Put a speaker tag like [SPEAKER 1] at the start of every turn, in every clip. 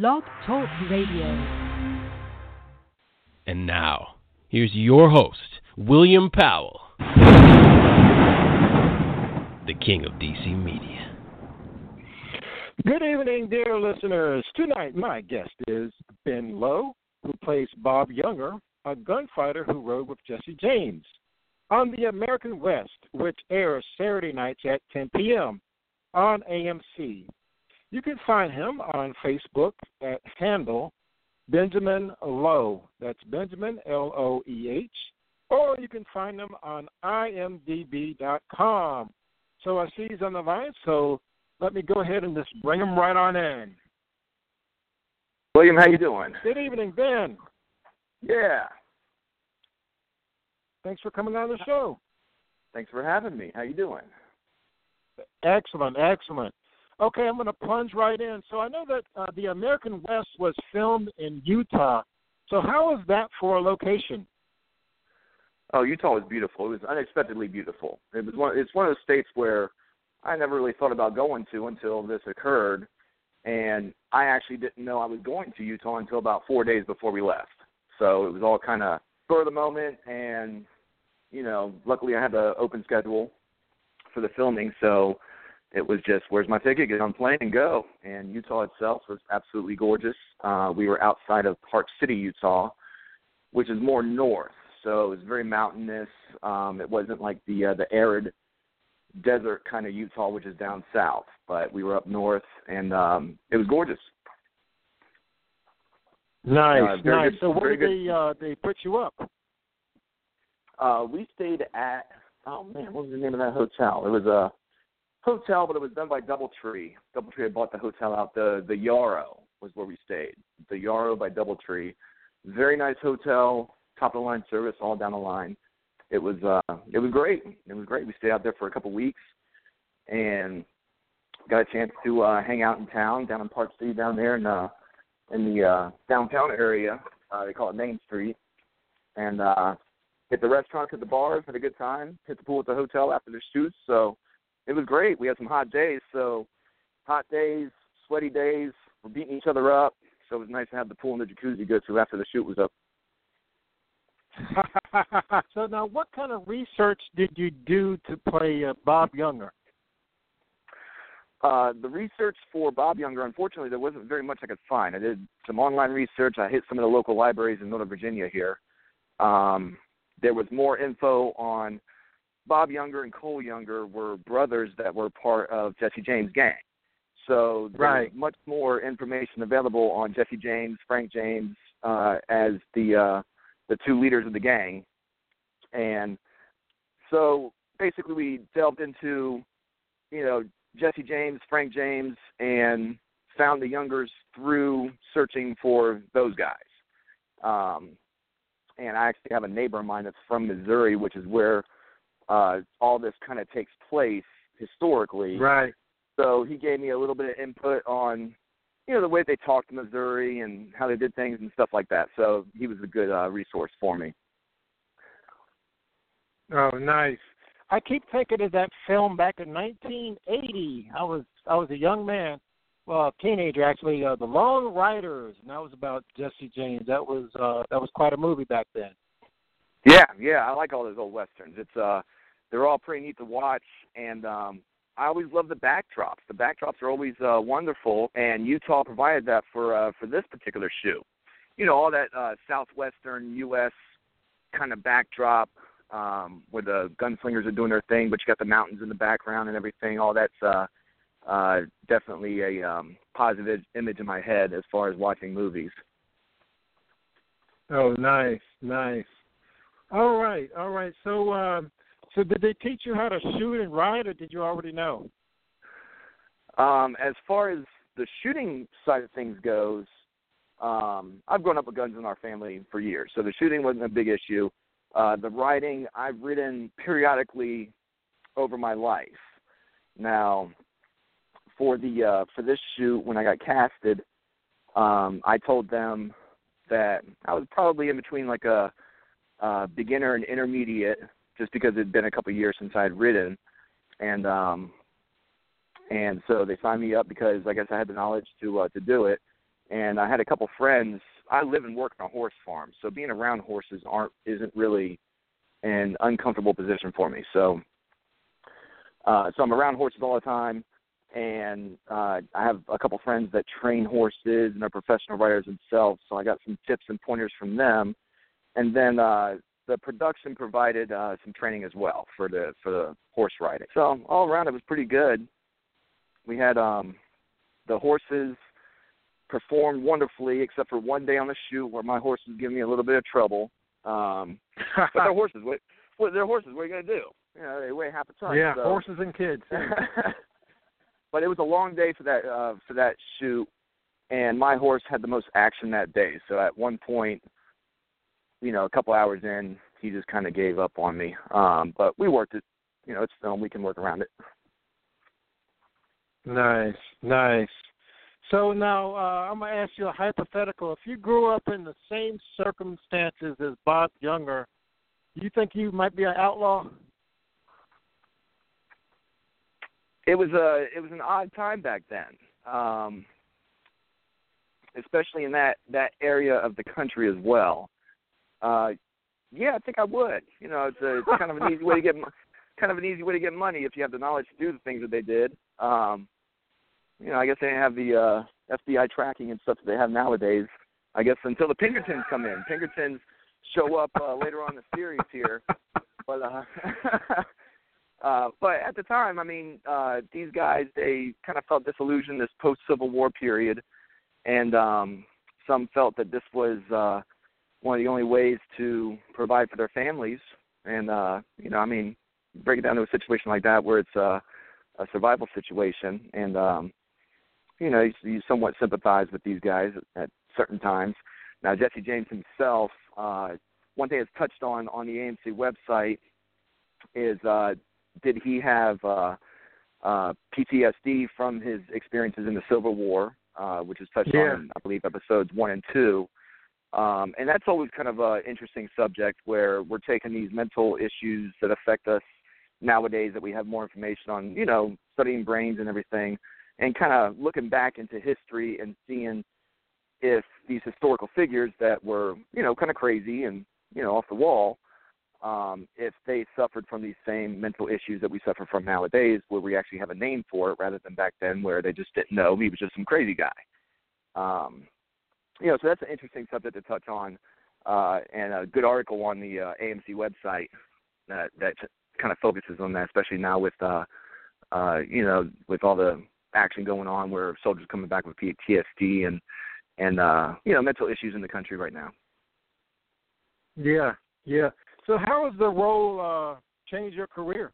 [SPEAKER 1] Blog Talk Radio.
[SPEAKER 2] And now, here's your host, William Powell, the king of DC Media.
[SPEAKER 3] Good evening, dear listeners. Tonight, my guest is Ben Loeh, who plays Bob Younger, a gunfighter who rode with Jesse James on the American West, which airs Saturday nights at 10 p.m. on AMC. You can find him on Facebook at handle Benjamin Loeh. That's Benjamin L O E H. Or you can find him on imdb.com. So I see he's on the line, so let me go ahead and just bring him right on in.
[SPEAKER 4] William, how you doing?
[SPEAKER 3] Good evening, Ben.
[SPEAKER 4] Yeah.
[SPEAKER 3] Thanks for coming on the show.
[SPEAKER 4] Thanks for having me. How you doing?
[SPEAKER 3] Excellent, excellent. Okay, I'm going to plunge right in. So I know that uh, the American West was filmed in Utah. So how was that for a location?
[SPEAKER 4] Oh, Utah was beautiful. It was unexpectedly beautiful. It was one. It's one of those states where I never really thought about going to until this occurred, and I actually didn't know I was going to Utah until about four days before we left. So it was all kind of spur of the moment, and you know, luckily I had an open schedule for the filming, so it was just where's my ticket? Get on plane and go. And utah itself was absolutely gorgeous. Uh we were outside of park city utah which is more north. So it was very mountainous. Um it wasn't like the uh, the arid desert kind of utah which is down south but we were up north and um it was gorgeous.
[SPEAKER 3] Nice
[SPEAKER 4] uh,
[SPEAKER 3] nice.
[SPEAKER 4] good,
[SPEAKER 3] so where did
[SPEAKER 4] good.
[SPEAKER 3] they uh they put you up?
[SPEAKER 4] Uh we stayed at oh man what was the name of that hotel? It was a hotel, but it was done by DoubleTree. DoubleTree had bought the hotel out. The the Yarrow was where we stayed. The Yarrow by DoubleTree. Very nice hotel, top of the line service, all down the line. It was uh it was great. It was great. We stayed out there for a couple weeks and got a chance to uh hang out in town, down in Park City down there in uh in the uh downtown area. Uh they call it Main Street. And uh hit the restaurants, hit the bars, had a good time, hit the pool at the hotel after the shoots, so it was great. We had some hot days, so hot days, sweaty days, we're beating each other up. So it was nice to have the pool and the jacuzzi to go to after the shoot was up.
[SPEAKER 3] so now, what kind of research did you do to play uh, Bob Younger?
[SPEAKER 4] Uh, the research for Bob Younger, unfortunately, there wasn't very much I could find. I did some online research. I hit some of the local libraries in Northern Virginia here. Um, there was more info on Bob Younger and Cole Younger were brothers that were part of Jesse James' gang. So there's
[SPEAKER 3] right.
[SPEAKER 4] much more information available on Jesse James, Frank James, uh, as the uh, the two leaders of the gang. And so basically, we delved into, you know, Jesse James, Frank James, and found the Youngers through searching for those guys. Um, and I actually have a neighbor of mine that's from Missouri, which is where uh, all this kind of takes place historically.
[SPEAKER 3] Right.
[SPEAKER 4] So he gave me a little bit of input on, you know, the way they talked in Missouri and how they did things and stuff like that. So he was a good uh, resource for me.
[SPEAKER 3] Oh, nice. I keep thinking of that film back in 1980. I was I was a young man, well, a teenager actually. Uh, the Long Riders, and that was about Jesse James. That was uh, that was quite a movie back then.
[SPEAKER 4] Yeah, yeah, I like all those old westerns. It's uh, they're all pretty neat to watch, and um, I always love the backdrops. The backdrops are always uh, wonderful, and Utah provided that for uh, for this particular shoe. You know, all that uh, southwestern U.S. kind of backdrop um, where the gunslingers are doing their thing, but you got the mountains in the background and everything. All that's uh, uh, definitely a um, positive image in my head as far as watching movies.
[SPEAKER 3] Oh, nice, nice. All right, all right. So, um, so did they teach you how to shoot and ride, or did you already know?
[SPEAKER 4] Um, as far as the shooting side of things goes, um, I've grown up with guns in our family for years, so the shooting wasn't a big issue. Uh, the riding, I've ridden periodically over my life. Now, for the uh, for this shoot, when I got casted, um, I told them that I was probably in between like a, a beginner and intermediate, just because it had been a couple of years since I had ridden, and um, and so they signed me up because I guess I had the knowledge to uh, to do it, and I had a couple friends. I live and work on a horse farm, so being around horses aren't isn't really an uncomfortable position for me. So, uh, so I'm around horses all the time and uh, I have a couple friends that train horses and are professional riders themselves. So I got some tips and pointers from them, and then uh, the production provided uh, some training as well for the for the horse riding. So all around, it was pretty good. We had um, the horses performed wonderfully, except for one day on the shoot where my horse was giving me a little bit of trouble. Um, but they're horses. What, what they're horses. What are you gonna do? You know, they weigh half a ton.
[SPEAKER 3] Yeah,
[SPEAKER 4] so.
[SPEAKER 3] horses and kids.
[SPEAKER 4] but it was a long day for that uh, for that shoot, and my horse had the most action that day. So at one point, you know, a couple hours in, he just kind of gave up on me. Um, but we worked it. You know, it's film. We can work around it.
[SPEAKER 3] Nice, nice. So now uh, I'm gonna ask you a hypothetical. If you grew up in the same circumstances as Bob Younger, do you think you might be an outlaw?
[SPEAKER 4] it was a it was an odd time back then, um, especially in that that area of the country as well. Uh, yeah, I think I would. You know, it's, a, it's kind of an easy way to get kind of an easy way to get money if you have the knowledge to do the things that they did. Um, you know, I guess they didn't have the uh, FBI tracking and stuff that they have nowadays. I guess until the Pinkertons come in. Pinkertons show up uh, later on in the series here, but uh, Uh, but at the time, I mean, uh, these guys they kind of felt disillusioned this post Civil War period, and um, some felt that this was uh, one of the only ways to provide for their families. And uh, you know, I mean, break it down to a situation like that where it's uh, a survival situation, and um, you know, you, you somewhat sympathize with these guys at, at certain times. Now, Jesse James himself, uh, one thing that's touched on on the AMC website is uh, did he have uh, uh, PTSD from his experiences in the Civil War, uh, which is touched
[SPEAKER 3] yeah.
[SPEAKER 4] on, I believe, episodes one and two. Um, and that's always kind of an interesting subject where we're taking these mental issues that affect us nowadays that we have more information on, you know, studying brains and everything, and kind of looking back into history and seeing if these historical figures that were, you know, kind of crazy and, you know, off the wall, um, if they suffered from these same mental issues that we suffer from nowadays, where we actually have a name for it, rather than back then where they just didn't know he was just some crazy guy. Um, you know, so that's an interesting subject to touch on, uh, and a good article on the uh, AMC website that that kind of focuses on that, especially now with uh, uh, you know with all the action going on, where soldiers coming back with PTSD and and uh, you know mental issues in the country right now.
[SPEAKER 3] Yeah, yeah. So how has the role uh, changed your career?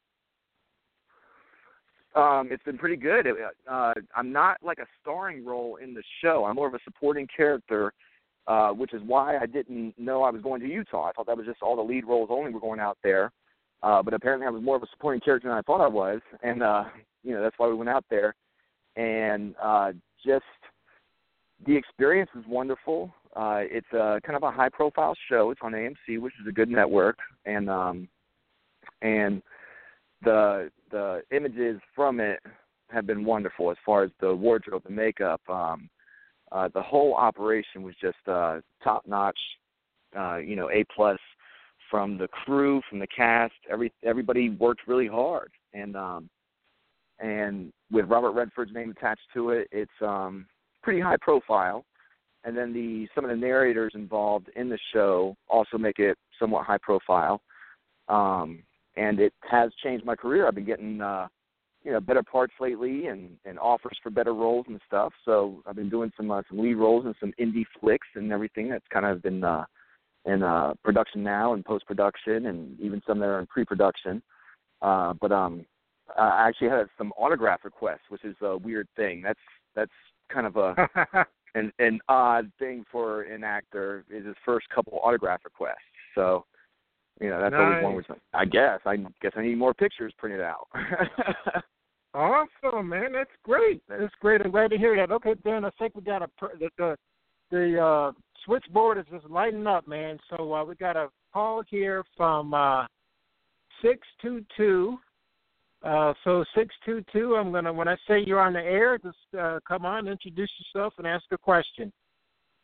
[SPEAKER 4] Um, it's been pretty good. Uh, I'm not like a starring role in the show. I'm more of a supporting character, uh, which is why I didn't know I was going to Utah. I thought that was just all the lead roles only were going out there. Uh, but apparently, I was more of a supporting character than I thought I was, and uh, you know that's why we went out there. And uh, just the experience was wonderful. Uh, it's a kind of a high profile show. It's on AMC, which is a good network, and um, and the the images from it have been wonderful as far as the wardrobe, the makeup, um, uh, the whole operation was just uh, top notch. Uh, you know, a plus from the crew, from the cast. Every everybody worked really hard, and um, and with Robert Redford's name attached to it, it's um, pretty high profile and then the some of the narrators involved in the show also make it somewhat high profile. Um, and it has changed my career. I've been getting uh, you know better parts lately and and offers for better roles and stuff. So I've been doing some uh, some lead roles in some indie flicks and everything. That's kind of been uh, in uh, production now and post production and even some that are in pre production. Uh, but um, I actually had some autograph requests, which is a weird thing. That's that's kind of a an an odd thing for an actor is his first couple autograph requests. So, you know, that's always one which I guess I guess I need more pictures printed out.
[SPEAKER 3] Awesome, man. That's great. That's great. I'm glad to hear that. Okay, Dan, I think we got a the the, the uh, switchboard is just lighting up, man. So uh, we got a call here from uh, six two two. Uh, so six two two. I'm gonna when I say you're on the air, just uh, come on, introduce yourself, and ask a question.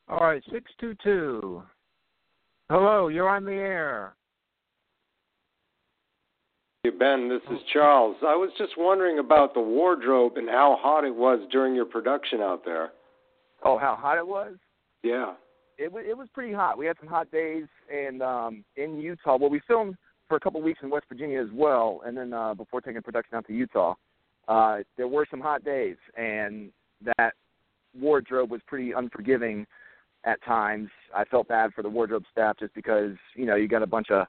[SPEAKER 3] All right, six two two. Hello, you're on the air.
[SPEAKER 5] Hey, Ben, this is Charles. I was just wondering about the wardrobe and how hot it was during your production out there.
[SPEAKER 4] oh, how hot it was!
[SPEAKER 5] Yeah.
[SPEAKER 4] It was it was pretty hot. We had some hot days, and um, in Utah, well, we filmed for a couple of weeks in West Virginia as well, and then uh, before taking production out to Utah, uh, there were some hot days, and that wardrobe was pretty unforgiving at times. I felt bad for the wardrobe staff just because you know you got a bunch of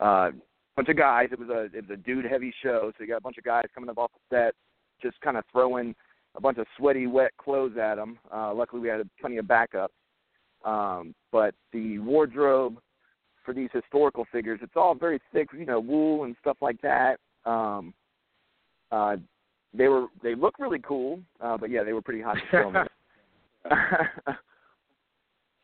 [SPEAKER 4] uh, bunch of guys. It was a it was a dude heavy show, so you got a bunch of guys coming up off the set, just kind of throwing a bunch of sweaty, wet clothes at them. Uh, luckily, we had plenty of backup. Um, but the wardrobe for these historical figures, it's all very thick, you know, wool and stuff like that. Um, uh, they were they look really cool, uh, but yeah, they were pretty hot to film.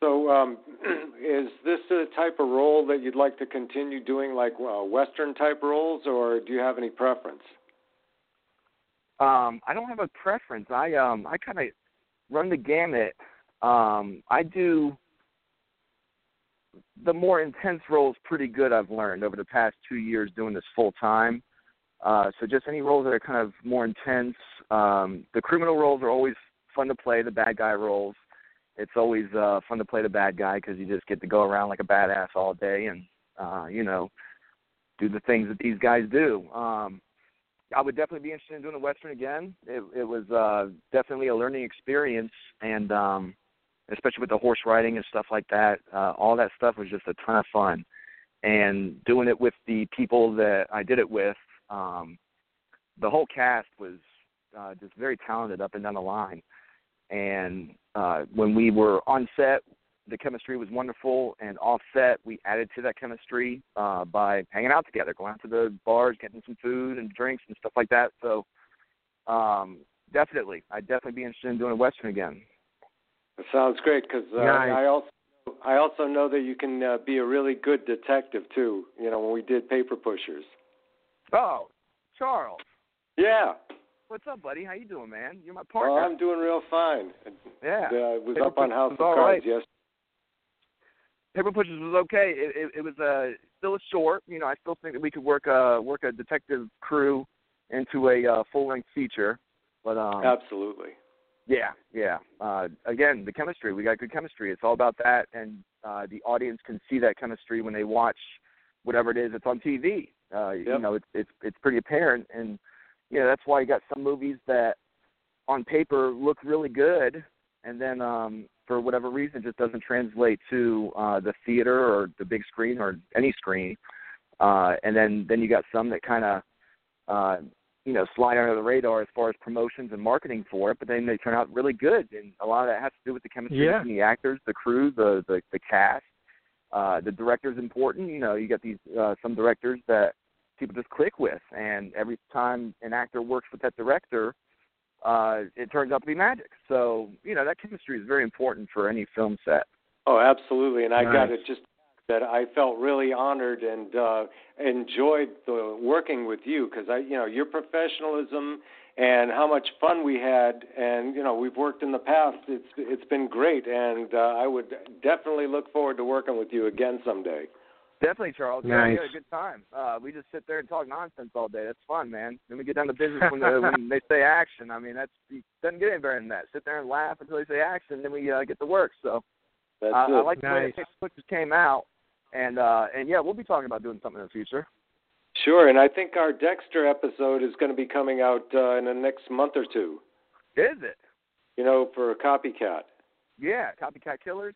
[SPEAKER 5] So, um, is this the type of role that you'd like to continue doing, like uh, Western type roles, or do you have any preference?
[SPEAKER 4] Um, I don't have a preference. I um I kind of run the gamut. Um, I do the more intense roles pretty good. I've learned over the past two years doing this full time. Uh, so just any roles that are kind of more intense. Um, the criminal roles are always fun to play. The bad guy roles, it's always uh, fun to play the bad guy because you just get to go around like a badass all day and uh, you know do the things that these guys do. Um, I would definitely be interested in doing a western again. It, it was uh, definitely a learning experience, and um, especially with the horse riding and stuff like that. Uh, all that stuff was just a ton of fun, and doing it with the people that I did it with. Um, the whole cast was uh, just very talented up and down the line, and uh, when we were on set, the chemistry was wonderful, and off set, we added to that chemistry uh, by hanging out together, going out to the bars, getting some food and drinks and stuff like that. So, um, definitely, I'd definitely be interested in doing a western again.
[SPEAKER 5] That sounds great because uh,
[SPEAKER 3] Nice.
[SPEAKER 5] I also I also know that you can uh, be a really good detective too. You know, when we did Paper Pushers.
[SPEAKER 4] Oh, Charles,
[SPEAKER 5] Yeah.
[SPEAKER 4] What's up, buddy? How you doing, man? You're my
[SPEAKER 5] Well,
[SPEAKER 4] partner.
[SPEAKER 5] I'm doing real fine.
[SPEAKER 4] yeah.
[SPEAKER 5] Uh, I was
[SPEAKER 4] Paper
[SPEAKER 5] up on House of Cards
[SPEAKER 4] right.
[SPEAKER 5] yes.
[SPEAKER 4] Paper Pushers was okay. It, it, it was uh, still a short. You know, I still think that we could work a work a detective crew into a uh, full length feature. But um,
[SPEAKER 5] Absolutely.
[SPEAKER 4] Yeah, yeah. Uh, again, the chemistry. We got good chemistry. It's all about that, and uh, the audience can see that chemistry when they watch whatever it is that's on TV. Uh, You know, it's it's it's pretty apparent, and you know that's why you got some movies that on paper look really good, and then um, for whatever reason just doesn't translate to uh, the theater or the big screen or any screen. Uh, and then then you got some that kind of uh, you know, slide under the radar as far as promotions and marketing for it, but then they turn out really good, and a lot of that has to do with the chemistry
[SPEAKER 3] Yeah.
[SPEAKER 4] between the actors, the crew, the the, the cast. Uh, the director's important. You know, you got these uh, some directors that people just click with, and every time an actor works with that director, uh, it turns out to be magic. So you know that chemistry is very important for any film set.
[SPEAKER 5] Oh, absolutely. And I got to just that I felt really honored and uh, enjoyed the working with you because I, you know, your professionalism and how much fun we had, and you know, we've worked in the past. It's it's been great, and uh, I would definitely look forward to working with you again someday.
[SPEAKER 4] Definitely, Charles. Yeah, we had a good time. Uh, we just sit there and talk nonsense all day. That's fun, man. Then we get down to business when, the, when they say action. I mean, that's it doesn't get any better than that. Sit there and laugh until they say action, then we uh, get to work. So
[SPEAKER 5] That's
[SPEAKER 4] uh. I like the way
[SPEAKER 3] Nice.
[SPEAKER 4] the Paper Pushers came out, and uh, and yeah, we'll be talking about doing something in the future.
[SPEAKER 5] Sure, and I think our Dexter episode is going to be coming out uh, in the next month or two.
[SPEAKER 4] Is it?
[SPEAKER 5] You know, for Copycat.
[SPEAKER 4] Yeah, Copycat Killers.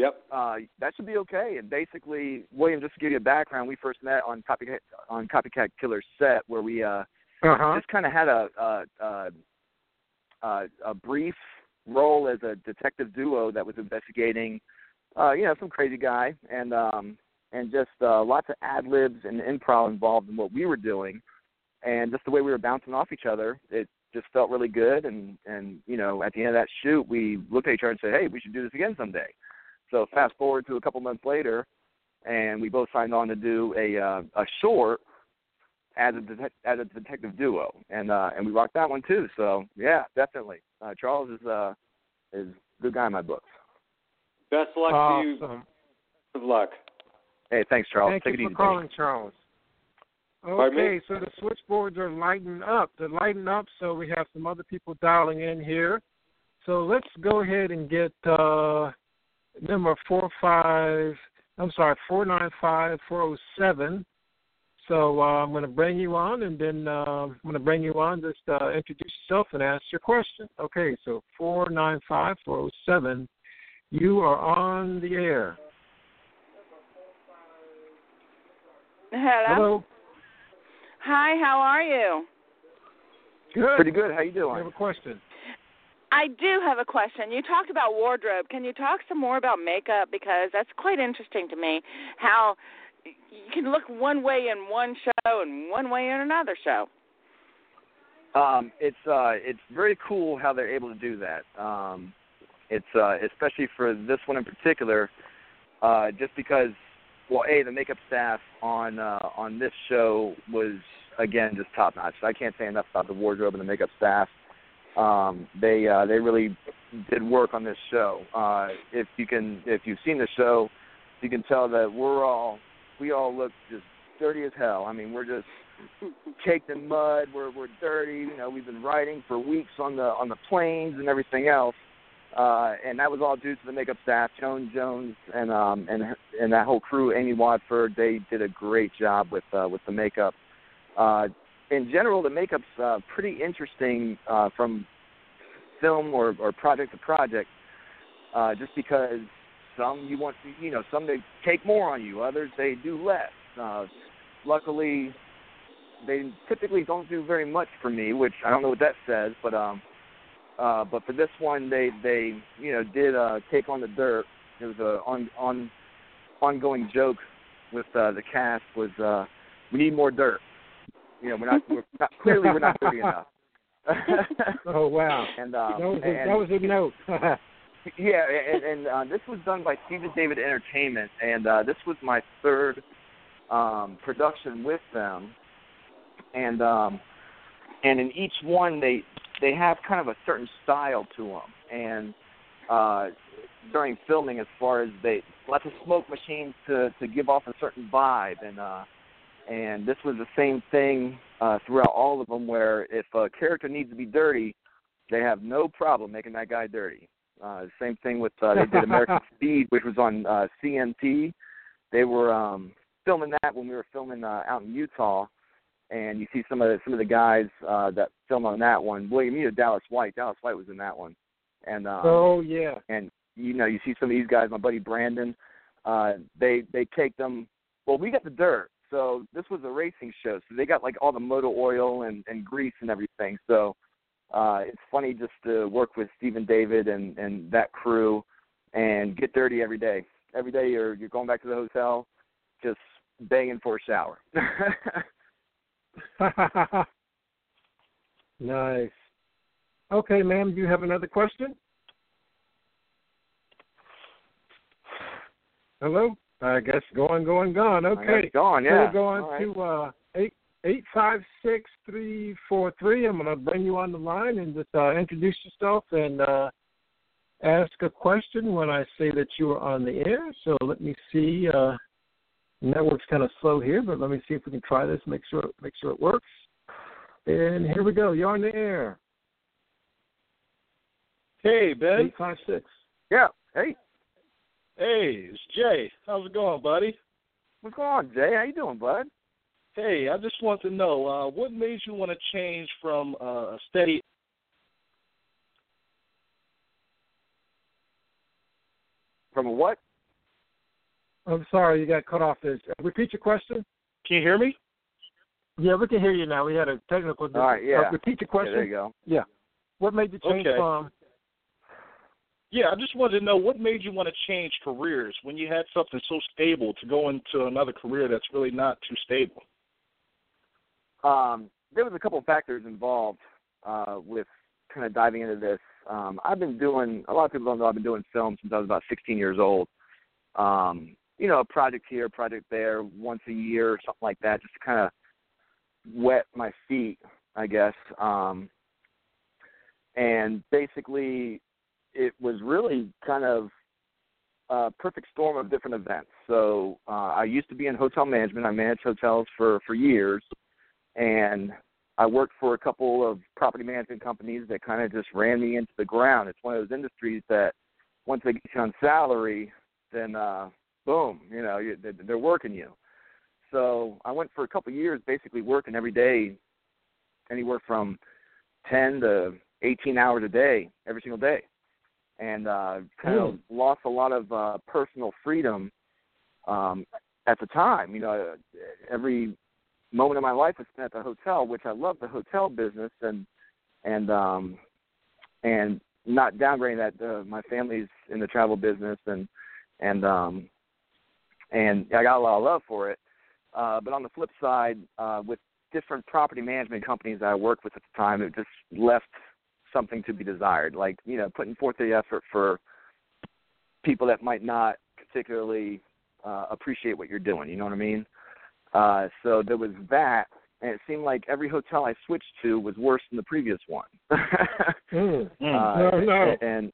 [SPEAKER 5] Yep.
[SPEAKER 4] Uh, that should be okay. And basically, William, just to give you a background, we first met on Copycat on Copycat Killers set where we uh,
[SPEAKER 3] Uh huh.
[SPEAKER 4] just kind of had a, a, a, a, a brief role as a detective duo that was investigating, uh, you know, some crazy guy, and um, and just uh, lots of ad libs and improv involved in what we were doing, and just the way we were bouncing off each other. It just felt really good, and and you know, at the end of that shoot, we looked at each other and said, hey, we should do this again someday. So fast forward to a couple months later, and we both signed on to do a uh, a short as a detec- as a detective duo, and uh, and we rocked that one too. So yeah, definitely. Uh, Charles is uh, is a good guy in my books.
[SPEAKER 5] Best luck
[SPEAKER 3] awesome.
[SPEAKER 5] to you. Good luck.
[SPEAKER 4] Hey, thanks, Charles.
[SPEAKER 3] Thank
[SPEAKER 4] Take
[SPEAKER 3] you
[SPEAKER 4] it
[SPEAKER 3] for
[SPEAKER 4] easy.
[SPEAKER 3] calling, Charles. Okay, so the switchboards are lighting up. They're lighting up, so we have some other people dialing in here. So let's go ahead and get uh, number four five. I'm sorry, four nine five four zero seven. So uh, I'm going to bring you on, and then uh, I'm going to bring you on. Just uh, introduce yourself and ask your question. Okay, so four nine five four zero seven. You are on the air.
[SPEAKER 6] Hello.
[SPEAKER 3] Hello.
[SPEAKER 6] Hi, how are you?
[SPEAKER 3] Good.
[SPEAKER 4] Pretty good. How you
[SPEAKER 3] doing I
[SPEAKER 4] have
[SPEAKER 3] a question?
[SPEAKER 6] I do have a question. You talked about wardrobe. Can you talk some more about makeup because that's quite interesting to me how you can look one way in one show and one way in another show.
[SPEAKER 4] Um, it's uh, it's very cool how they're able to do that. Um, it's uh, especially for this one in particular, uh, just because, well, a the makeup staff on uh, on this show was again just top notch. I can't say enough about the wardrobe and the makeup staff. Um, they uh, they really did work on this show. Uh, if you can, if you've seen the show, you can tell that we're all we all look just dirty as hell. I mean, we're just caked in mud. We're we're dirty. You know, we've been riding for weeks on the on the plains and everything else. Uh, and that was all due to the makeup staff, Joan Jones and um and and that whole crew, Amy Watford. They did a great job with uh, with the makeup. Uh, in general, the makeup's uh, pretty interesting uh, from film or, or project to project, uh, just because some you want you know some they take more on you, others they do less. Uh, luckily, they typically don't do very much for me, which I don't know what that says, but um, uh, but for this one, they they you know did uh, take on the dirt. It was a on on ongoing joke with uh, the cast was uh, we need more dirt. You know, we're not, we're not clearly we're not dirty enough.
[SPEAKER 3] Oh wow.
[SPEAKER 4] and um,
[SPEAKER 3] that was a,
[SPEAKER 4] and,
[SPEAKER 3] that was a note.
[SPEAKER 4] yeah, and, and uh, this was done by Stephen David Entertainment, and uh, this was my third um, production with them, and um, and in each one they they have kind of a certain style to them, and uh, during filming, as far as they lots of smoke machines to to give off a certain vibe, and uh, and this was the same thing uh, throughout all of them, where if a character needs to be dirty, they have no problem making that guy dirty. Uh, same thing with uh, they did American Speed, which was on uh, CMT. They were um, filming that when we were filming uh, out in Utah, and you see some of the, some of the guys uh, that filmed on that one. William, you know Dallas White. Dallas White was in that one, and um,
[SPEAKER 3] oh yeah.
[SPEAKER 4] and you know you see some of these guys. My buddy Brandon, uh, they they take them. Well, we got the dirt, so this was a racing show, so they got like all the motor oil and and grease and everything. So uh, it's funny just to work with Stephen David and and that crew and get dirty every day. Every day you're you're going back to the hotel, just begging for a shower.
[SPEAKER 3] nice. Okay, ma'am, do you have another question? Hello? I guess going, going, gone. Okay.
[SPEAKER 4] gone.
[SPEAKER 3] So
[SPEAKER 4] Yeah.
[SPEAKER 3] we're going
[SPEAKER 4] All right.
[SPEAKER 3] to uh, eight eight five six three four three. I'm going to bring you on the line and just uh, introduce yourself and uh, ask a question when I say that you are on the air. So let me see. Uh, network's kind of slow here, but let me see if we can try this. Make sure make sure it works. And here we go. You're on the air.
[SPEAKER 7] Hey, Ben.
[SPEAKER 3] Eight five six.
[SPEAKER 4] Yeah. Hey,
[SPEAKER 7] Hey, it's Jay. How's it going, buddy?
[SPEAKER 4] what's going on, Jay? How you doing, bud?
[SPEAKER 7] Hey, I just want to know uh, what made you want to change from uh, a steady.
[SPEAKER 4] From a what?
[SPEAKER 3] I'm sorry, you got cut off there. Repeat your question.
[SPEAKER 7] Can you hear me?
[SPEAKER 3] Yeah, we can hear you now. We had a technical.
[SPEAKER 4] All right, yeah.
[SPEAKER 3] Uh, repeat your
[SPEAKER 4] Yeah,
[SPEAKER 3] question.
[SPEAKER 4] there you go. Yeah.
[SPEAKER 3] What made you change
[SPEAKER 7] Okay.
[SPEAKER 3] from?
[SPEAKER 7] Yeah, I just wanted to know what made you want to change careers when you had something so stable to go into another career that's really not too stable.
[SPEAKER 4] Um, there was a couple factors involved uh, with kind of diving into this. Um, I've been doing a lot of people don't know I've been doing film since I was about 16 years old. Um, you know, a project here, a project there, once a year, or something like that, just to kind of wet my feet, I guess. Um, and basically, it was really kind of a perfect storm of different events. So uh, I used to be in hotel management. I managed hotels for for years, and I worked for a couple of property management companies that kind of just ran me into the ground. It's one of those industries that once they get you on salary, then uh, boom, you know, you, they're working you. So I went for a couple of years, basically working every day, anywhere from ten to eighteen hours a day, every single day and uh, kind of lost a lot of uh, personal freedom um, at the time. You know, every moment of my life was spent at the hotel, which I love the hotel business, and and um, and not downgrading that. Uh, my family's in the travel business, and and um, and I got a lot of love for it. Uh, but on the flip side, uh, with different property management companies that I worked with at the time, it just left something to be desired. Like you know, putting forth the effort for people that might not particularly uh, appreciate what you're doing. You know what I mean? Uh, so there was that, and it seemed like every hotel I switched to was worse than the previous one.
[SPEAKER 3] mm.
[SPEAKER 4] uh,
[SPEAKER 3] no, no.
[SPEAKER 4] And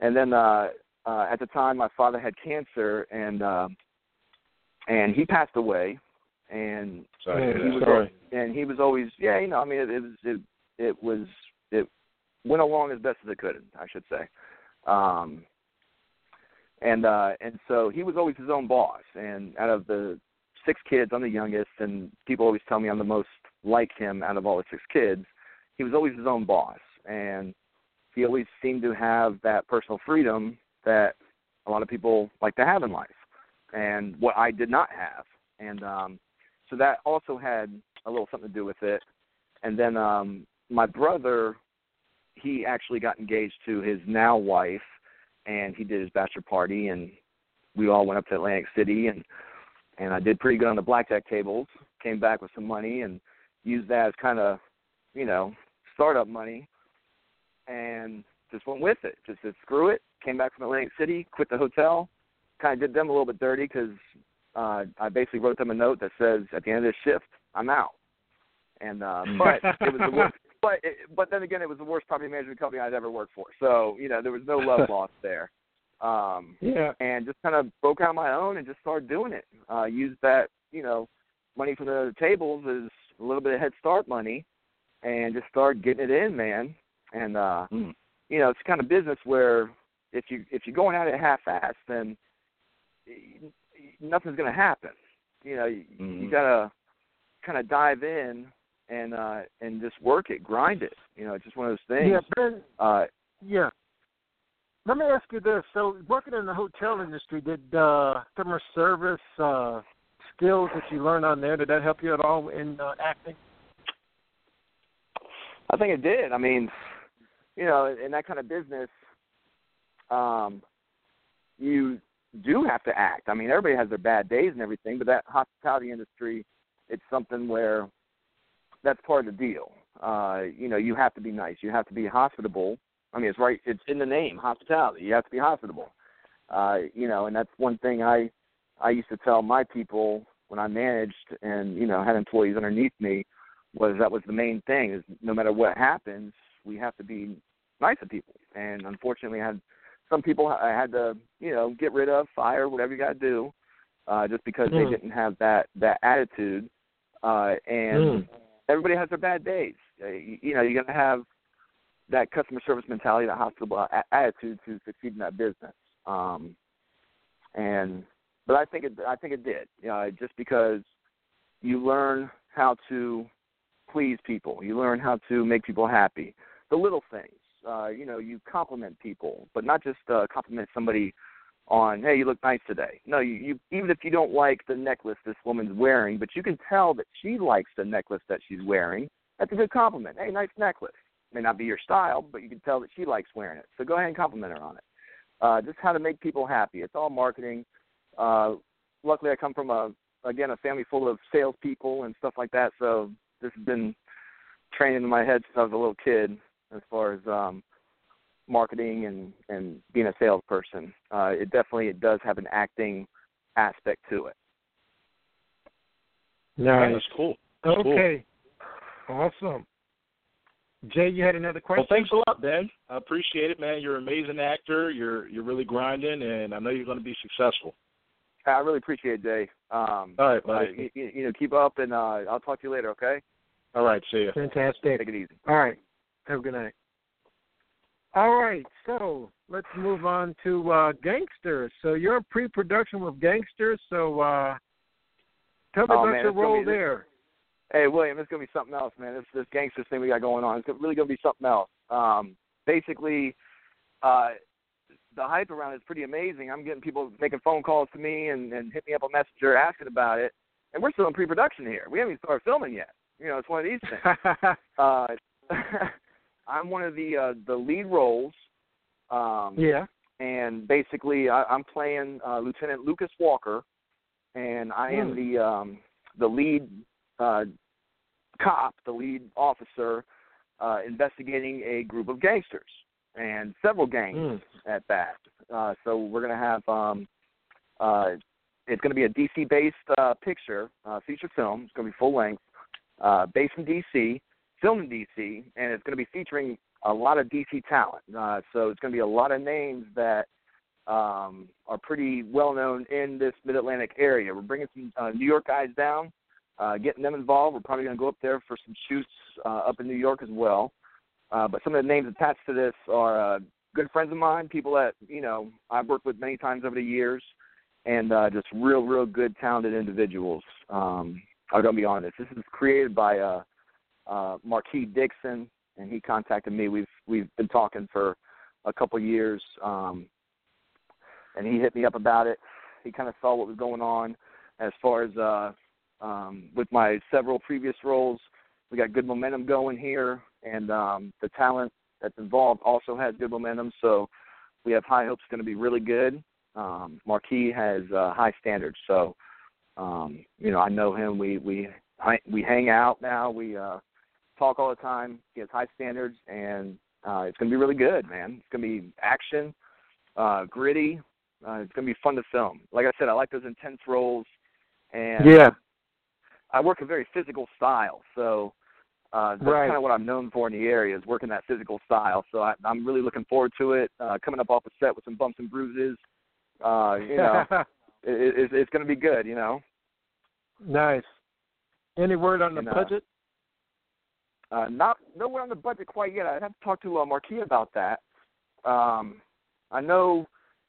[SPEAKER 4] and then uh, uh, at the time, my father had cancer, and uh, and he passed away. And
[SPEAKER 7] Sorry,
[SPEAKER 4] he was
[SPEAKER 3] sorry.
[SPEAKER 4] and he was always yeah, you know, I mean, it, it was it, it was it went along as best as it could, I should say. Um, and uh, and so he was always his own boss. And out of the six kids, I'm the youngest, and people always tell me I'm the most like him out of all the six kids. He was always his own boss, and he always seemed to have that personal freedom that a lot of people like to have in life, and what I did not have. And um, so that also had a little something to do with it. And then um, my brother he actually got engaged to his now wife, and he did his bachelor party, and we all went up to Atlantic City, and and I did pretty good on the blackjack tables. Came back with some money and used that as kind of, you know, startup money, and just went with it. Just said screw it. Came back from Atlantic City, quit the hotel, kind of did them a little bit dirty because uh, I basically wrote them a note that says at the end of this shift I'm out. And uh, but it was the worst but it, but then again, it was the worst property management company I'd ever worked for. So you know, there was no love lost there. Um,
[SPEAKER 3] yeah.
[SPEAKER 4] And just kind of broke out my own and just started doing it. Uh, used that you know money from the tables as a little bit of head start money, and just started getting it in, man. And uh,
[SPEAKER 7] Mm.
[SPEAKER 4] you know, it's the kind of business where if you if you're going at it half-assed, then nothing's going to happen. You know, you,
[SPEAKER 7] Mhm.
[SPEAKER 4] you gotta kind of dive in and uh and just work it, grind it. You know, it's just one of those things.
[SPEAKER 3] Yeah, Ben.
[SPEAKER 4] Uh
[SPEAKER 3] Yeah. Let me ask you this: So, working in the hotel industry, did uh, customer service uh, skills that you learned on there did that help you at all in uh, acting?
[SPEAKER 4] I think it did. I mean, you know, in that kind of business, um, you do have to act. I mean, everybody has their bad days and everything, but that hospitality industry, it's something where that's part of the deal. Uh, you know, you have to be nice. You have to be hospitable. I mean, it's right. It's in the name, hospitality. You have to be hospitable. Uh, you know, and that's one thing I I used to tell my people when I managed and you know had employees underneath me was that was the main thing is no matter what happens, we have to be nice to people. And unfortunately, I had some people I had to you know get rid of, fire, whatever you got to do, uh, just because
[SPEAKER 3] Mm.
[SPEAKER 4] they didn't have that that attitude. Uh, and
[SPEAKER 3] Mm.
[SPEAKER 4] Everybody has their bad days. Uh, you, you know, you're gonna have that customer service mentality, that hospitable attitude to succeed in that business. Um, and but I think it I think it did. You know, just because you learn how to please people, you learn how to make people happy. The little things. Uh, you know, you compliment people, but not just uh, compliment somebody on, hey, you look nice today. No, you, you even if you don't like the necklace this woman's wearing, but you can tell that she likes the necklace that she's wearing. That's a good compliment. Hey, nice necklace. May not be your style, but you can tell that she likes wearing it. So go ahead and compliment her on it. uh, just how to make people happy. It's all marketing. Uh, luckily, I come from a again a family full of salespeople and stuff like that, so this has been training in my head since I was a little kid as far as um, marketing and and being a salesperson. Uh, it definitely it does have an acting aspect to it.
[SPEAKER 3] Nice.
[SPEAKER 7] That's cool. That's
[SPEAKER 3] okay. Cool. Awesome. Jay, you had another question?
[SPEAKER 7] Well, thanks a lot, Ben. I appreciate it, man. You're an amazing actor. You're you're really grinding, and I know you're going to be successful.
[SPEAKER 4] I really appreciate it, Jay. Um,
[SPEAKER 7] All right, buddy.
[SPEAKER 4] Uh, you, you know, keep up, and uh, I'll talk to you later. Okay.
[SPEAKER 7] All right. See you.
[SPEAKER 3] Fantastic.
[SPEAKER 4] Take it easy.
[SPEAKER 3] All right. Have a good night. All right, so let's move on to uh Gangsters. So you're in pre-production with Gangsters. So uh tell me
[SPEAKER 4] Oh,
[SPEAKER 3] about
[SPEAKER 4] man,
[SPEAKER 3] your role
[SPEAKER 4] be-
[SPEAKER 3] there.
[SPEAKER 4] Hey, William, it's gonna be something else, man. This this gangsters thing we got going on. It's really gonna be something else. Um, basically, uh, the hype around it is pretty amazing. I'm getting people making phone calls to me and and hitting me up on Messenger asking about it, and we're still in pre-production here. We haven't even started filming yet. You know, it's one of these things. uh, I'm one of the uh, the lead roles. Um,
[SPEAKER 3] yeah.
[SPEAKER 4] and basically I, I'm playing uh, Lieutenant Lucas Walker, and I am
[SPEAKER 3] Hmm.
[SPEAKER 4] the um, the lead uh, cop, the lead officer uh, investigating a group of gangsters and several gangs
[SPEAKER 3] Hmm.
[SPEAKER 4] at that. Uh, so we're going to have um, uh, it's going to be a DC based uh, picture, uh, feature film. It's going to be full length, uh, based in DC, filmed in DC, and it's going to be featuring a lot of DC talent. Uh, so it's going to be a lot of names that um, are pretty well known in this Mid Atlantic area. We're bringing some uh, New York guys down, uh, getting them involved. We're probably going to go up there for some shoots uh, up in New York as well. Uh, but some of the names attached to this are uh, good friends of mine, people that you know I've worked with many times over the years, and uh, just real, real good, talented individuals. Um, I'm going to be honest. This is created by uh, uh, Marquis Dixon, and he contacted me. We've we've been talking for a couple years, um, and he hit me up about it. He kind of saw what was going on as far as uh, um, with my several previous roles. We got good momentum going here, and um, the talent that's involved also has good momentum. So we have high hopes. It's going to be really good. Um, Marquis has uh, high standards, so um, you know I know him. We we we hang out now. We uh, talk all the time. He has high standards, and uh, it's going to be really good, man. It's going to be action, uh, gritty. Uh, it's going to be fun to film. Like I said, I like those intense roles, and
[SPEAKER 3] Yeah.
[SPEAKER 4] I work a very physical style, so uh, that's
[SPEAKER 3] Right.
[SPEAKER 4] kind of what I'm known for in the area is working that physical style. So I, I'm really looking forward to it. Uh, coming up off the set with some bumps and bruises, uh, you know, it, it, it's going to be good. You know,
[SPEAKER 3] nice. Any word on the
[SPEAKER 4] And, uh,
[SPEAKER 3] budget?
[SPEAKER 4] uh, not nowhere on the budget quite yet. I'd have to talk to uh, Marquis about that. Um, I know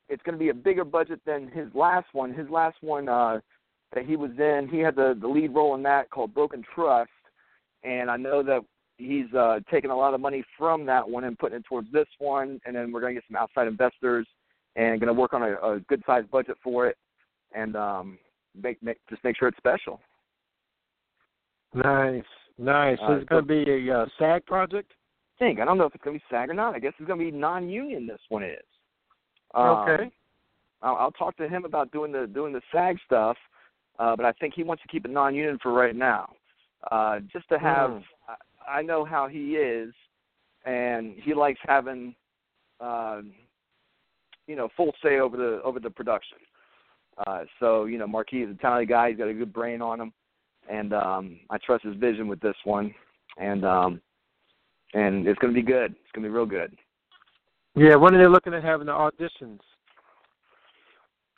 [SPEAKER 4] it's going to be a bigger budget than his last one. His last one uh, that he was in, he had the the lead role in that called Broken Trust, and I know that he's uh, taking a lot of money from that one and putting it towards this one, and then we're going to get some outside investors and going to work on a, a good sized budget for it, and um, make, make just make sure it's special.
[SPEAKER 3] Nice. Nice.
[SPEAKER 4] Uh,
[SPEAKER 3] Is it going to be a uh, SAG project?
[SPEAKER 4] think. I don't know if it's going to be SAG or not. I guess it's going to be non-union. This one is. Um,
[SPEAKER 3] okay.
[SPEAKER 4] I'll, I'll talk to him about doing the doing the SAG stuff, uh, but I think he wants to keep it non-union for right now, uh, just to have.
[SPEAKER 3] Mm.
[SPEAKER 4] I, I know how he is, and he likes having, uh, you know, full say over the over the production. Uh, so you know, Marquis is a talented guy. He's got a good brain on him, and um, I trust his vision with this one, and um, and it's going to be good. It's going to be real good.
[SPEAKER 3] Yeah. When are they looking at having the auditions?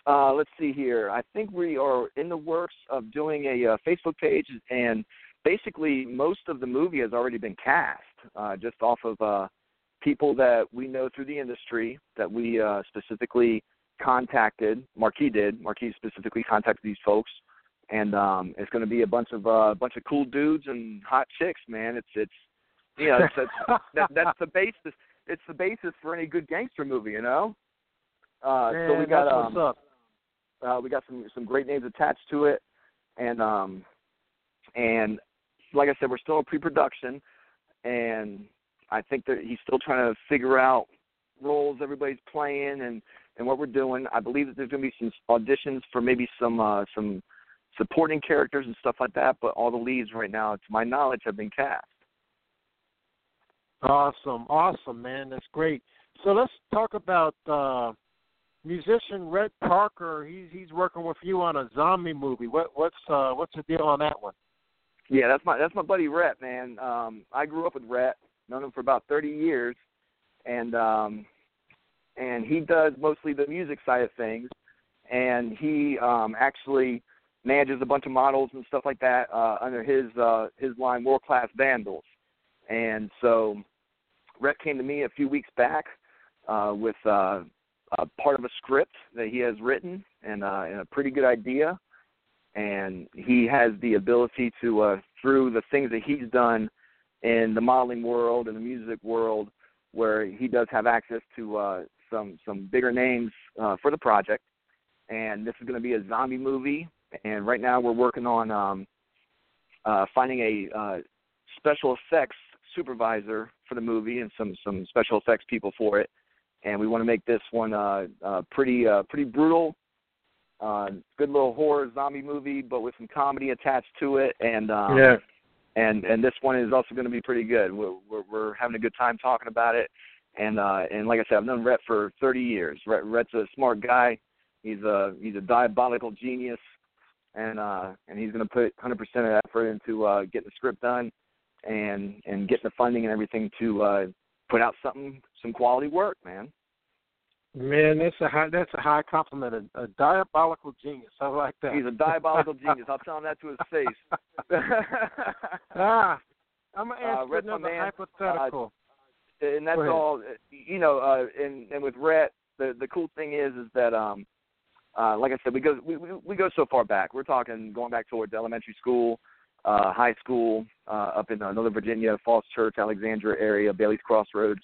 [SPEAKER 4] Uh, let's see here. I think we are in the works of doing a uh, Facebook page, and basically most of the movie has already been cast, uh, just off of uh, people that we know through the industry that we uh, specifically contacted. Marquis did. Marquis specifically contacted these folks, and um, it's going to be a bunch of uh, bunch of cool dudes and hot chicks. Man, it's it's you know it's, it's, that, that's the basis. It's the basis for any good gangster movie, you know. Uh, so we got um,
[SPEAKER 3] what's up.
[SPEAKER 4] uh, we got some some great names attached to it, and um, and like I said, we're still in pre-production, and I think that he's still trying to figure out roles everybody's playing, and and what we're doing. I believe that there's going to be some auditions for maybe some uh, some supporting characters and stuff like that. But all the leads right now, to my knowledge, have been cast.
[SPEAKER 3] Awesome, awesome, man. That's great. So let's talk about uh, musician Rhett Parker. He's he's working with you on a zombie movie. What what's uh, what's the deal on that one?
[SPEAKER 4] Yeah, that's my that's my buddy Rhett, man. Um, I grew up with Rhett, known him for about 30 years, and um, and he does mostly the music side of things, and he um, actually manages a bunch of models and stuff like that uh, under his uh, his line World Class Vandals, and so Rhett came to me a few weeks back uh, with uh, part of a script that he has written and, uh, and a pretty good idea. And he has the ability to, uh, through the things that he's done in the modeling world and the music world, where he does have access to uh, some some bigger names uh, for the project. And this is going to be a zombie movie. And right now we're working on um, uh, finding a uh, special effects supervisor for the movie and some some special effects people for it, and we want to make this one uh, uh, pretty uh, pretty brutal, uh, good little horror zombie movie, but with some comedy attached to it, and um,
[SPEAKER 3] yeah.
[SPEAKER 4] and and this one is also going to be pretty good. We're, we're we're having a good time talking about it, and uh, and like I said, I've known Rhett for 30 years. Rhett, Rhett's a smart guy. He's a he's a diabolical genius, and uh, and he's going to put 100% of effort into uh, getting the script done and and getting the funding and everything to uh, put out something some quality work, man.
[SPEAKER 3] Man, that's a high that's a high compliment. A, a diabolical genius. I like that.
[SPEAKER 4] He's a diabolical genius. I'll tell him that to his face.
[SPEAKER 3] ah, I'm gonna ask
[SPEAKER 4] uh,
[SPEAKER 3] another
[SPEAKER 4] man,
[SPEAKER 3] hypothetical.
[SPEAKER 4] Uh, and that's all. You know, uh, and and with Rhett, the the cool thing is is that um, uh, like I said, we go we we go so far back. We're talking going back towards elementary school, uh, high school uh, up in uh, Northern Virginia, Falls Church, Alexandria area, Bailey's Crossroads.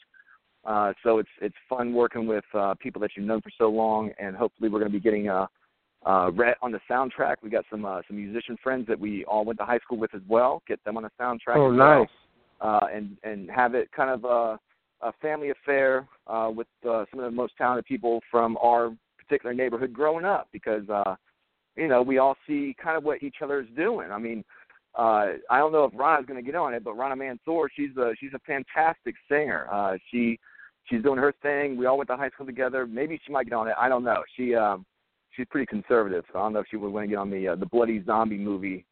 [SPEAKER 4] Uh, so it's it's fun working with uh, people that you've known for so long, and hopefully we're going to be getting uh, uh, Rhett on the soundtrack. We got some uh, some musician friends that we all went to high school with as well. Get them on the soundtrack.
[SPEAKER 3] Oh, nice.
[SPEAKER 4] Well, uh, and and have it kind of a, a family affair uh, with uh, some of the most talented people from our particular neighborhood growing up, because uh, you know we all see kind of what each other is doing. I mean, uh, I don't know if Rana's going to get on it, but Rana Mansour, she's a she's a fantastic singer. Uh, she she's doing her thing. We all went to high school together. Maybe she might get on it. I don't know. She um, she's pretty conservative, so I don't know if she would want to get on the uh, the bloody zombie movie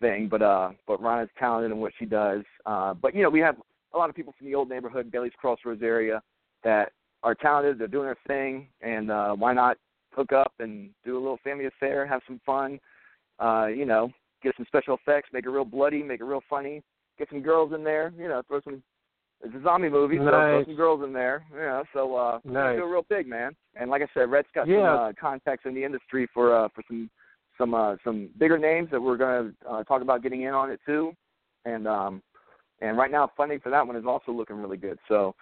[SPEAKER 4] thing. But uh, but Rana's talented in what she does. Uh, but you know, we have a lot of people from the old neighborhood, Bailey's Crossroads area, that are talented. They're doing their thing, and uh, why not hook up and do a little family affair, have some fun. Uh, you know, get some special effects, make it real bloody, make it real funny, get some girls in there, you know, throw some. It's a zombie movie, so
[SPEAKER 3] Nice.
[SPEAKER 4] throw some girls in there, you know. So uh,
[SPEAKER 3] Nice.
[SPEAKER 4] do real big, man. And like I said, Rhett's got
[SPEAKER 3] Yeah.
[SPEAKER 4] some uh, contacts in the industry for uh, for some some uh, some bigger names that we're going to uh, talk about getting in on it too. And um, and right now, funding for that one is also looking really good. So,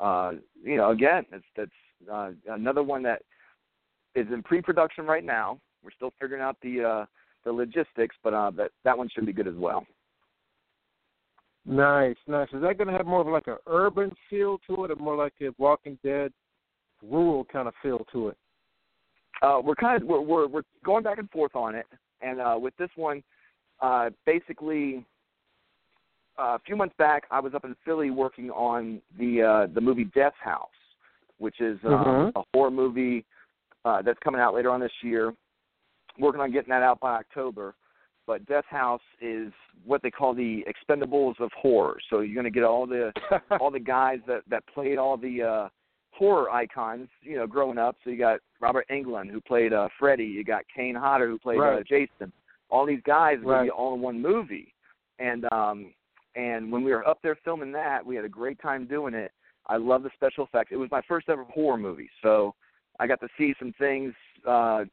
[SPEAKER 4] uh, you know, again, it's that's uh, another one that is in pre-production right now. We're still figuring out the uh, the logistics, but uh, that that one should be good as well.
[SPEAKER 3] Nice, nice. Is that going to have more of like an urban feel to it, or more like a Walking Dead rural kind of feel to it?
[SPEAKER 4] Uh, we're kind of we're, we're we're going back and forth on it, and uh, with this one, uh, basically, uh, a few months back, I was up in Philly working on the uh, the movie Death House, which is um,
[SPEAKER 3] Mhm.
[SPEAKER 4] a horror movie uh, that's coming out later on this year. Working on getting that out by October. But Death House is what they call the Expendables of horror. So you're going to get all the all the guys that that played all the uh horror icons, you know, growing up. So you got Robert Englund who played uh Freddy, you got Kane Hodder who played uh, Jason. All these guys are going
[SPEAKER 3] Right.
[SPEAKER 4] to be all in one movie. And um and when we were up there filming that, we had a great time doing it. I love the special effects. It was my first ever horror movie. So I got to see some things uh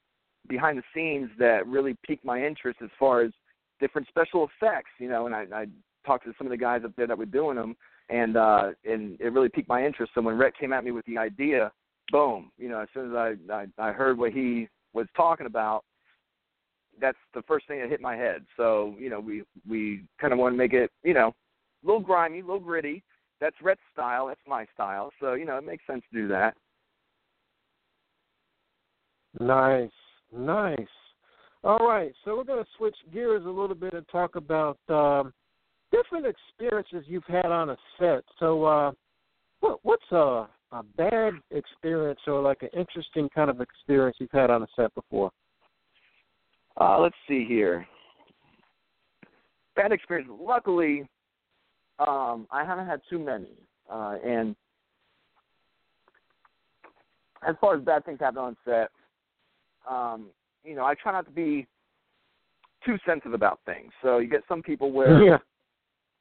[SPEAKER 4] behind the scenes that really piqued my interest as far as different special effects, you know, and I, I talked to some of the guys up there that were doing them, and uh, and it really piqued my interest. So when Rhett came at me with the idea, boom, you know, as soon as I I, I heard what he was talking about, that's the first thing that hit my head. So you know, we we kind of want to make it, you know, a little grimy, a little gritty. That's Rhett's style. That's my style. So you know, it makes sense to do that.
[SPEAKER 3] Nice, nice. All right, so we're going to switch gears a little bit and talk about um, different experiences you've had on a set. So, uh, what, what's a, a bad experience or like an interesting kind of experience you've had on a set before?
[SPEAKER 4] Uh, let's see here. Bad experience. Luckily, um, I haven't had too many. Uh, and as far as bad things happen on set, um, you know, I try not to be too sensitive about things. So you get some people where,
[SPEAKER 3] Yeah.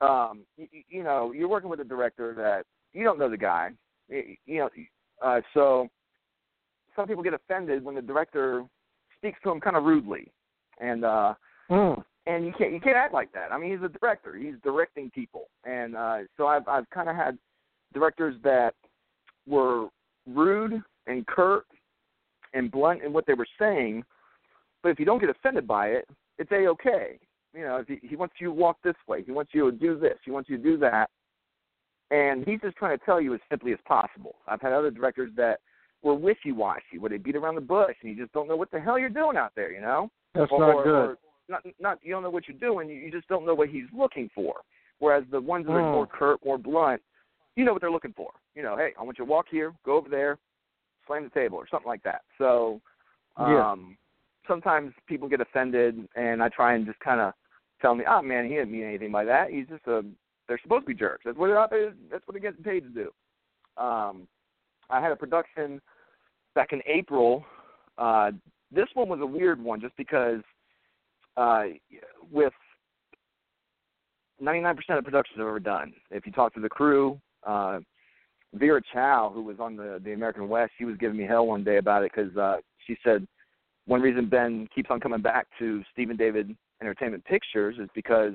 [SPEAKER 4] um, you, you know, you're working with a director that you don't know the guy, you, you know, uh, so some people get offended when the director speaks to them kind of rudely, and uh,
[SPEAKER 3] Mm.
[SPEAKER 4] and you can't you can't act like that. I mean, he's a director; he's directing people, and uh, so I've I've kind of had directors that were rude and curt and blunt in what they were saying, but if you don't get offended by it, it's a okay. You know, if he, he wants you to walk this way, he wants you to do this, he wants you to do that, and he's just trying to tell you as simply as possible. I've had other directors that were wishy washy, where they beat around the bush, and you just don't know what the hell you're doing out there. You know,
[SPEAKER 3] That's
[SPEAKER 4] or,
[SPEAKER 3] not good.
[SPEAKER 4] or not not you don't know what you're doing. You, you just don't know what he's looking for. Whereas the ones that are
[SPEAKER 3] Mm.
[SPEAKER 4] more curt, more blunt, you know what they're looking for. You know, hey, I want you to walk here, go over there, slam the table, or something like that. So,
[SPEAKER 3] Yeah.
[SPEAKER 4] um, sometimes people get offended, and I try and just kind of tell me, oh man, he didn't mean anything by that. He's just a. They're supposed to be jerks. That's what they're. That's what they're getting paid to do. Um, I had a production back in April. Uh, this one was a weird one, just because uh, with 99% of productions I've ever done, if you talk to the crew, uh, Vera Chow, who was on the the American West, she was giving me hell one day about it because uh, she said one reason Ben keeps on coming back to Stephen David Entertainment Pictures is because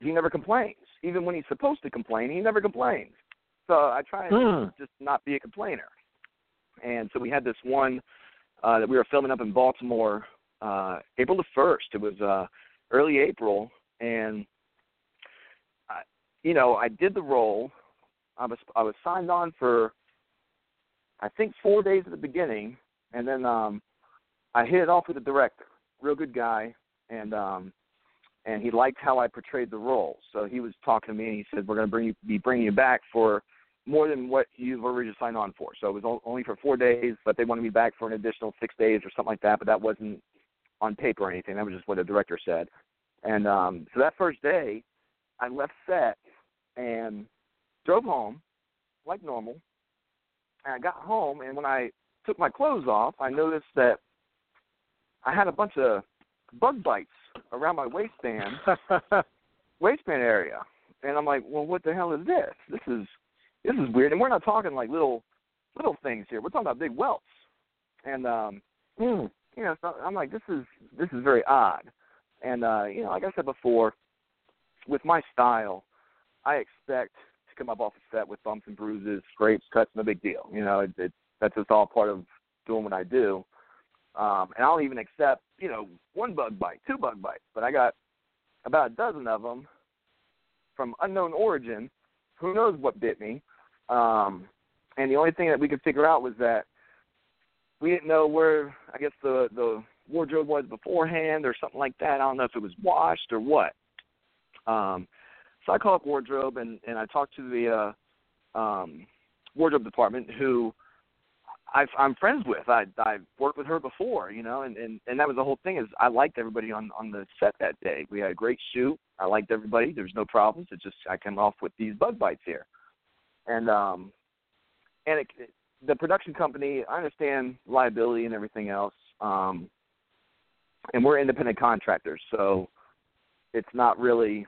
[SPEAKER 4] he never complains. Even when he's supposed to complain, he never complains. So I try and
[SPEAKER 3] Hmm.
[SPEAKER 4] just not be a complainer. And so we had this one uh, that we were filming up in Baltimore, uh, April the first. It was uh, early April, and I, you know I did the role. I was I was signed on for I think four days at the beginning, and then um, I hit it off with the director. Real good guy, and um, and he liked how I portrayed the role. So he was talking to me, and he said, "We're going to bring you, be bringing you back for more than what you've already signed on for." So it was only for four days, but they wanted me back for an additional six days or something like that. But that wasn't on paper or anything. That was just what the director said. And um, so that first day, I left set and drove home like normal. And I got home, and when I took my clothes off, I noticed that I had a bunch of bug bites around my waistband waistband area. And I'm like, well, what the hell is this? This is this is weird. And we're not talking like little little things here. We're talking about big welts. And um,
[SPEAKER 3] Mm.
[SPEAKER 4] you know, so I'm like, this is this is very odd. And uh, you know, like I said before, with my style, I expect to come up off the set with bumps and bruises, scrapes, cuts, no big deal. You know, it, it that's just all part of doing what I do. Um, and I'll even accept, you know, one bug bite, two bug bites, but I got about a dozen of them from unknown origin. Who knows what bit me? Um, and the only thing that we could figure out was that we didn't know where I guess the the wardrobe was beforehand or something like that. I don't know if it was washed or what. Um, so I called up wardrobe and and I talked to the uh, um, wardrobe department who I've, I'm friends with. I I've worked with her before, you know, and, and and that was the whole thing is I liked everybody on on the set that day. We had a great shoot. I liked everybody. There's no problems. It just I came off with these bug bites here, and um, and it, the production company. I understand liability and everything else. Um, and we're independent contractors, so it's not really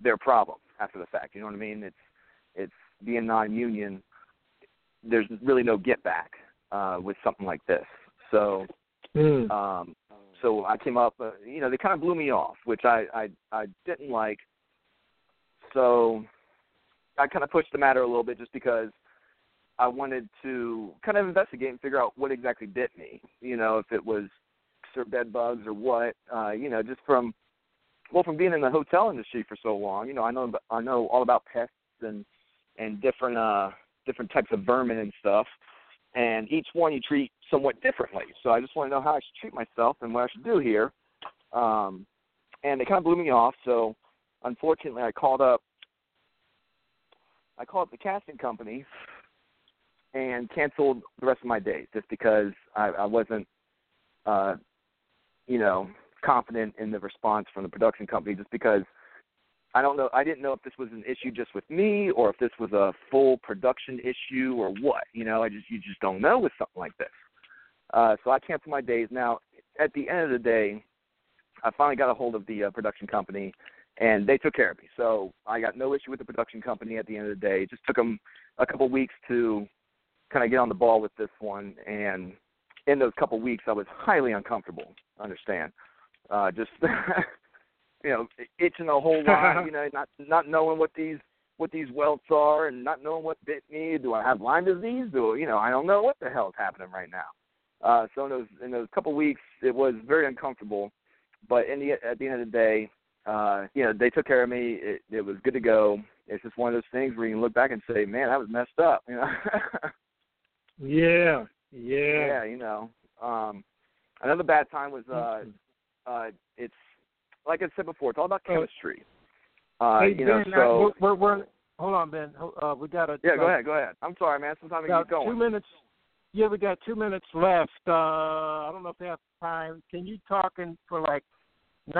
[SPEAKER 4] their problem after the fact. You know what I mean? It's it's being non-union. There's really no get back uh, with something like this. So
[SPEAKER 3] Mm.
[SPEAKER 4] um, so I came up. Uh, you know, they kind of blew me off, which I I, I didn't like. So I kind of pushed the matter a little bit, just because I wanted to kind of investigate and figure out what exactly bit me. You know, if it was or bed bugs or what. Uh, you know, just from well, from being in the hotel industry for so long, you know, I know I know all about pests and and different uh different types of vermin and stuff. and each one you treat somewhat differently. So I just want to know how I should treat myself and what I should do here. Um, and they kind of blew me off. So unfortunately, I called up. I called the casting company and canceled the rest of my days just because I, I wasn't, uh, you know, confident in the response from the production company. Just because I don't know, I didn't know if this was an issue just with me or if this was a full production issue or what. You know, I just you just don't know with something like this. Uh, so I canceled my days. Now, at the end of the day, I finally got a hold of the uh, production company, and they took care of me. So I got no issue with the production company at the end of the day. It just took them a couple weeks to kind of get on the ball with this one, and in those couple weeks, I was highly uncomfortable. Understand? Uh, just you know, itching a whole lot. you know, not not knowing what these what these welts are, and not knowing what bit me. Do I have Lyme disease? Do you know? I don't know what the hell is happening right now. Uh, so in those in those couple weeks, it was very uncomfortable. But in the at the end of the day, uh, you know, they took care of me. It, it was good to go. It's just one of those things where you can look back and say, "Man, that was messed up." You know.
[SPEAKER 3] yeah, yeah,
[SPEAKER 4] yeah. You know, um, another bad time was uh, uh, it's like I said before, it's all about
[SPEAKER 3] Oh.
[SPEAKER 4] chemistry. Uh,
[SPEAKER 3] hey,
[SPEAKER 4] you know,
[SPEAKER 3] Ben,
[SPEAKER 4] so
[SPEAKER 3] we're, we're, we're hold on, Ben. Uh, we got a
[SPEAKER 4] yeah. Go ahead, go ahead. I'm sorry, man. Sometimes we
[SPEAKER 3] Got
[SPEAKER 4] keep going.
[SPEAKER 3] two minutes. Yeah, we got two minutes left. Uh, I don't know if they have time. Can you talk in for like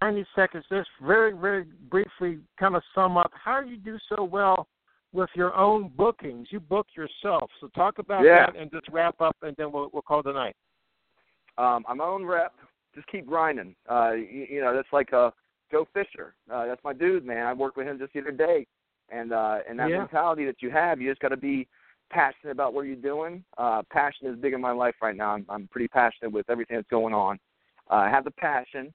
[SPEAKER 3] 90 seconds, just very, very briefly, kind of sum up how you do so well with your own bookings? You book yourself, so talk about
[SPEAKER 4] Yeah.
[SPEAKER 3] that and just wrap up, and then we'll we'll call a night.
[SPEAKER 4] Um, I'm my own rep. Just keep grinding. Uh, you, you know, that's like uh, Joe Fisher. Uh, that's my dude, man. I worked with him just the other day, and uh, and that
[SPEAKER 3] Yeah.
[SPEAKER 4] mentality that you have, you just got to be passionate about what you're doing. Uh, passion is big in my life right now. I'm, I'm pretty passionate with everything that's going on. Uh, I have the passion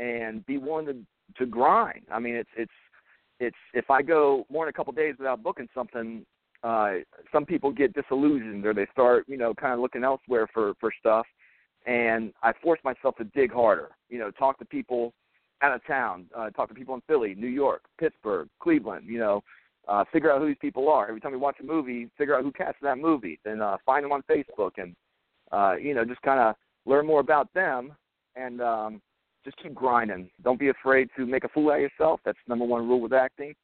[SPEAKER 4] and be willing to to grind. I mean, it's it's it's if I go more than a couple of days without booking something, uh, some people get disillusioned or they start, you know, kind of looking elsewhere for for stuff. And I force myself to dig harder. You know, talk to people out of town, uh, talk to people in Philly, New York, Pittsburgh, Cleveland. You know, uh, figure out who these people are. Every time we watch a movie, figure out who cast that movie. Then uh, find them on Facebook and uh, you know just kind of learn more about them and um, just keep grinding. Don't be afraid to make a fool out of yourself. That's number one rule with acting.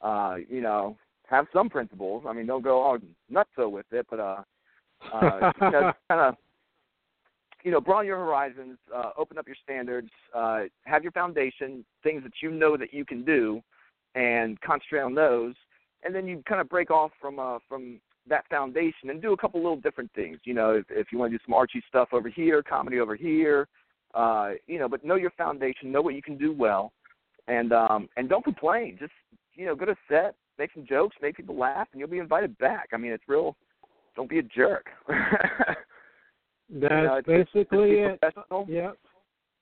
[SPEAKER 4] Uh, you know, have some principles. I mean, don't go all nutso with it, but uh, uh, you know, kind of you know, broaden your horizons, uh, open up your standards, uh, have your foundation, things that you know that you can do, and concentrate on those. And then you kind of break off from uh, from that foundation and do a couple little different things. You know, if, if you want to do some Archie stuff over here, comedy over here, uh, you know, but know your foundation, know what you can do well, and um, and don't complain. Just you know, go to set, make some jokes, make people laugh, and you'll be invited back. I mean, it's real. Don't be a jerk.
[SPEAKER 3] That's
[SPEAKER 4] You know,
[SPEAKER 3] basically it. Yeah.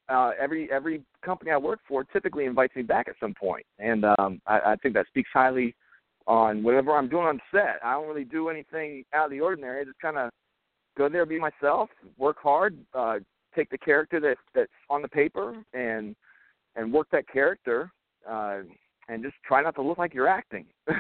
[SPEAKER 4] Uh, every every company I work for typically invites me back at some point, and um, I, I think that speaks highly on whatever I'm doing on set. I don't really do anything out of the ordinary. I just kind of go there, be myself, work hard, uh, take the character that that's on the paper, and and work that character, uh, and just try not to look like you're acting.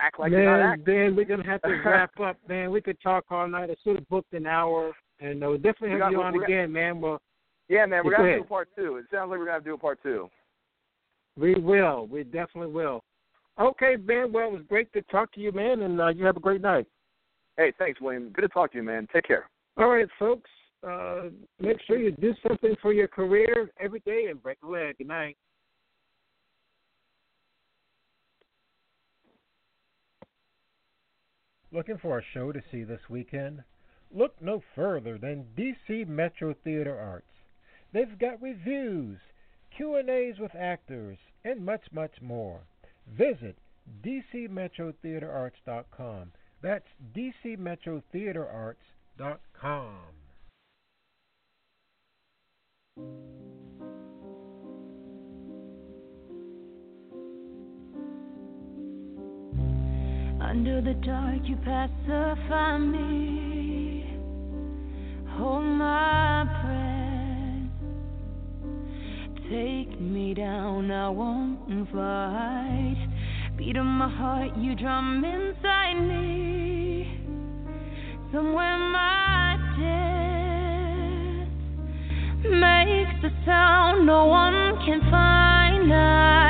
[SPEAKER 4] Act like you're not
[SPEAKER 3] man,
[SPEAKER 4] acting.
[SPEAKER 3] Ben, we're gonna have to wrap up, man. We could talk all night. I should have booked an hour, and uh, we'll definitely
[SPEAKER 4] We
[SPEAKER 3] have
[SPEAKER 4] got-
[SPEAKER 3] you on
[SPEAKER 4] we
[SPEAKER 3] again, man. Well,
[SPEAKER 4] Yeah, man, we're gonna do a part two. It sounds like we're gonna do a part two.
[SPEAKER 3] we will. We definitely will. Okay, Ben. Well, it was great to talk to you, man, and uh, you have a great night.
[SPEAKER 4] Hey, thanks, William. Good to talk to you, man. Take care.
[SPEAKER 3] All right, folks. Uh, make sure you do something for your career every day and break a leg. Good night.
[SPEAKER 8] Looking for a show to see this weekend? Look no further than DC Metro Theater Arts. They've got reviews, Q&As with actors, and much, much more. Visit dcmetrotheaterarts.com. That's dcmetrotheaterarts.com.
[SPEAKER 9] Under the dark, you pacify me. Hold my breath. Take me down, I won't fight. Beat of my heart, you drum inside me. somewhere my death makes a sound no one can find. I